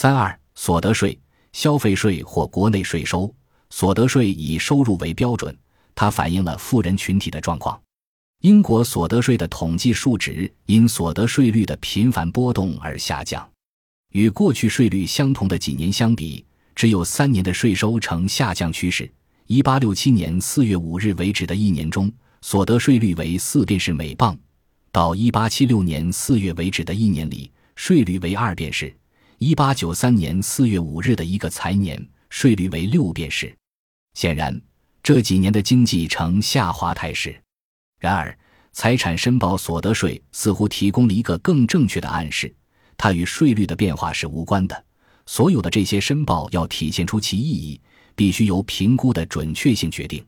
三二所得税、消费税或国内税收。所得税以收入为标准，它反映了富人群体的状况。英国所得税的统计数值因所得税率的频繁波动而下降，与过去税率相同的几年相比，只有三年的税收呈下降趋势。一八六七年四月五日为止的一年中，所得税率为四便士每磅；到一八七六年四月为止的一年里，税率为二便士；一八九三年四月五日的一个财年，税率为六便士。显然，这几年的经济呈下滑态势。然而，财产申报所得税似乎提供了一个更正确的暗示：它与税率的变化是无关的。所有的这些申报要体现出其意义，必须由评估的准确性决定。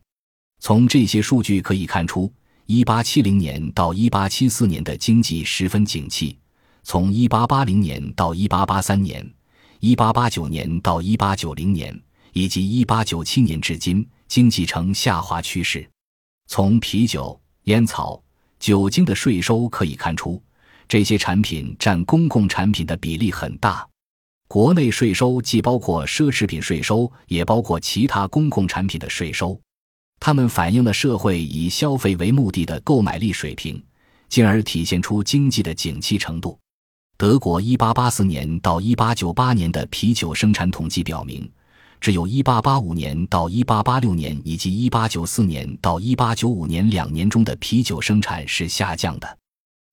从这些数据可以看出，1870年到1874年的经济十分景气；从1880年到1883年，1889年到1890年。以及一八九七年至今，经济呈下滑趋势。从啤酒、烟草、酒精的税收可以看出，这些产品占公共产品的比例很大。国内税收既包括奢侈品税收，也包括其他公共产品的税收，它们反映了社会以消费为目的的购买力水平，进而体现出经济的景气程度。德国一八八四年到一八九八年的啤酒生产统计表明。只有1885年到1886年以及1894年到1895年两年中的啤酒生产是下降的。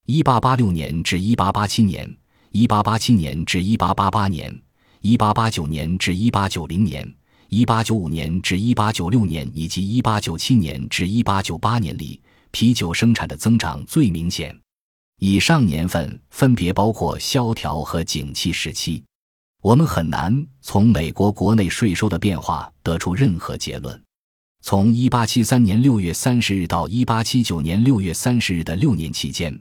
1886年至1887年、1887年至1888年、1889年至1890年、1895年至1896年以及1897年至1898年里，啤酒生产的增长最明显。以上年份分别包括萧条和景气时期。我们很难从美国国内税收的变化得出任何结论。从1873年6月30日到1879年6月30日的六年期间，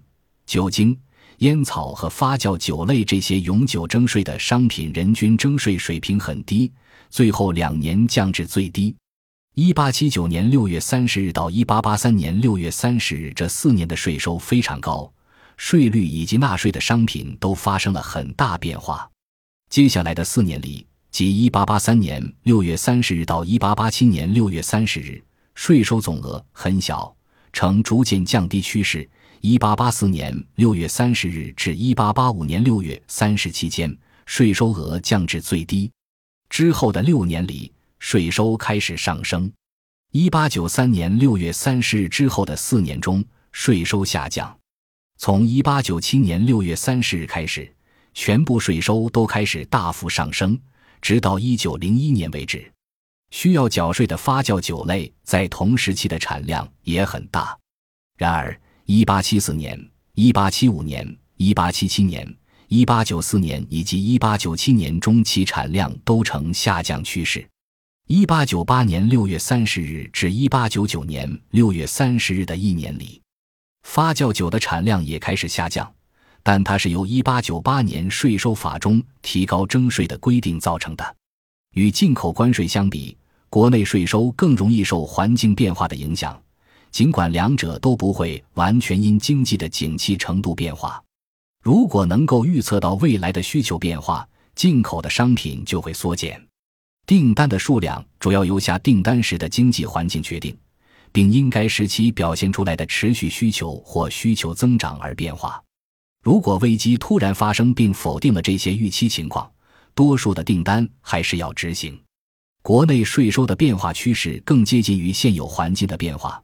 酒精、烟草和发酵酒类这些永久征税的商品人均征税水平很低，最后两年降至最低。1879年6月30日到1883年6月30日这四年的税收非常高，税率以及纳税的商品都发生了很大变化。接下来的四年里，即1883年6月30日到1887年6月30日，税收总额很小，呈逐渐降低趋势。1884年6月30日至1885年6月30期间，税收额降至最低。之后的六年里，税收开始上升。1893年6月30日之后的四年中，税收下降。从1897年6月30日开始。全部税收都开始大幅上升，直到一九零一年为止。需要缴税的发酵酒类在同时期的产量也很大。然而，一八七四年、一八七五年、一八七七年、一八九四年以及一八九七年中期产量都呈下降趋势。一八九八年六月三十日至一八九九年六月三十日的一年里，发酵酒的产量也开始下降。但它是由1898年税收法中提高征税的规定造成的。与进口关税相比，国内税收更容易受环境变化的影响，尽管两者都不会完全因经济的景气程度变化。如果能够预测到未来的需求变化，进口的商品就会缩减。订单的数量主要由下订单时的经济环境决定，并因该时期表现出来的持续需求或需求增长而变化。如果危机突然发生并否定了这些预期情况，多数的订单还是要执行。国内税收的变化趋势更接近于现有环境的变化，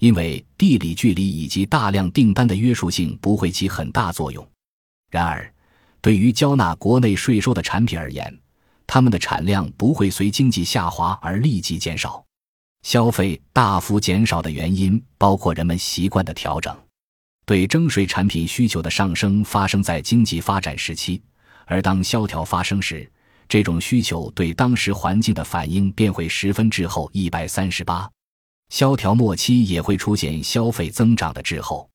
因为地理距离以及大量订单的约束性不会起很大作用。然而，对于交纳国内税收的产品而言，它们的产量不会随经济下滑而立即减少。消费大幅减少的原因包括人们习惯的调整。对征税产品需求的上升发生在经济发展时期，而当萧条发生时，这种需求对当时环境的反应便会十分滞后。一百三十八，萧条末期也会出现消费增长的滞后。